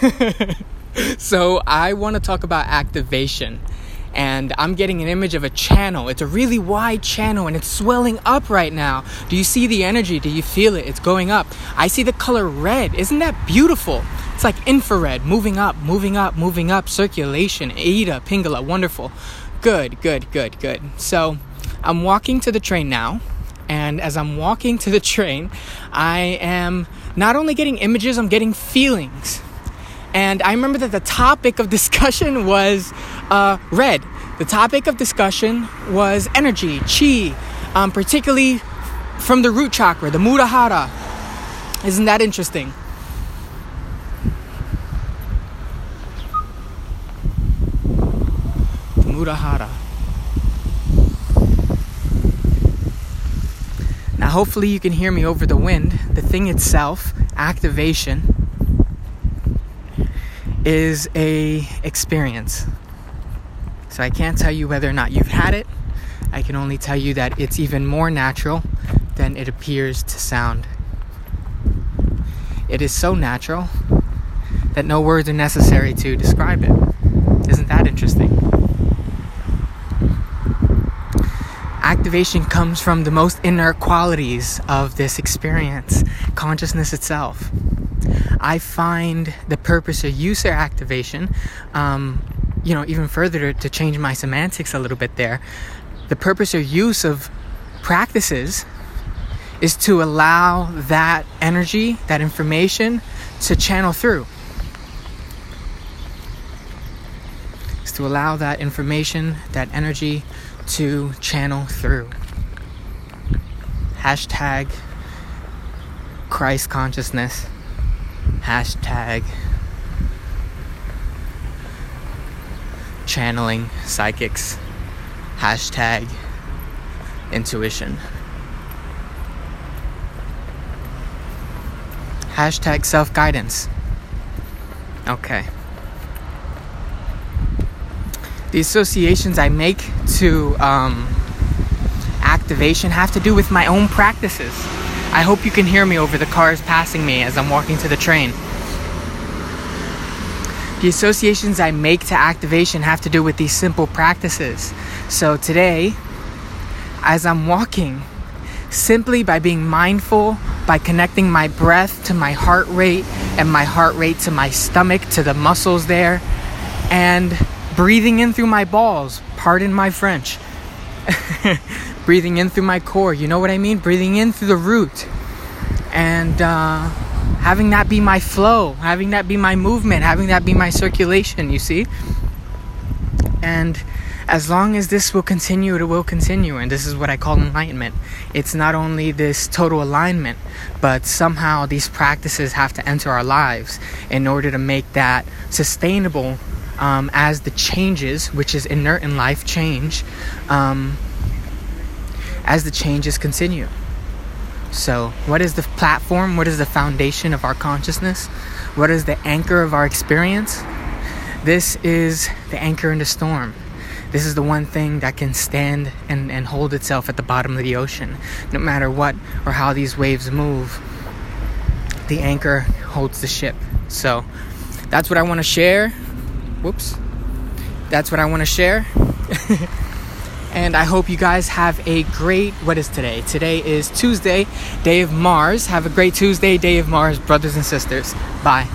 so, I want to talk about activation. And I'm getting an image of a channel. It's a really wide channel and it's swelling up right now. Do you see the energy? Do you feel it? It's going up. I see the color red. Isn't that beautiful? It's like infrared, moving up, moving up, moving up, circulation, Ida, Pingala, wonderful. Good, good, good, good. So I'm walking to the train now. And as I'm walking to the train, I am not only getting images, I'm getting feelings. And I remember that the topic of discussion was uh, red. The topic of discussion was energy, chi, um, particularly from the root chakra, the Muladhara. Isn't that interesting? The Muladhara. Now, hopefully, you can hear me over the wind. The thing itself, activation, is a experience. So I can't tell you whether or not you've had it. I can only tell you that it's even more natural than it appears to sound. It is so natural that no words are necessary to describe it. Isn't that interesting? Activation comes from the most inner qualities of this experience, consciousness itself. I find the purpose of user activation, um, you know, even further to, to change my semantics a little bit there, the purpose or use of practices is to allow that energy, that information to channel through. Is to allow that information, that energy to channel through. Hashtag Christ consciousness hashtag channeling psychics, hashtag intuition, hashtag self guidance. Okay. The associations I make to um, activation have to do with my own practices. I hope you can hear me over the cars passing me as I'm walking to the train. The associations I make to activation have to do with these simple practices. So today, as I'm walking, simply by being mindful, by connecting my breath to my heart rate and my heart rate to my stomach, to the muscles there, and breathing in through my balls, pardon my French. breathing in through my core. You know what I mean? Breathing in through the root. And uh, having that be my flow, having that be my movement, having that be my circulation, you see? And as long as this will continue, it will continue. And this is what I call enlightenment. It's not only this total alignment, but somehow these practices have to enter our lives in order to make that sustainable um, as the changes, which is inert in life, change. Um, as the changes continue. So, what is the platform? What is the foundation of our consciousness? What is the anchor of our experience? This is the anchor in the storm. This is the one thing that can stand and, and hold itself at the bottom of the ocean. No matter what or how these waves move, the anchor holds the ship. So, that's what I want to share. Whoops. That's what I want to share. and I hope you guys have a great what is today? Today is Tuesday, day of Mars. Have a great Tuesday, day of Mars, brothers and sisters. Bye.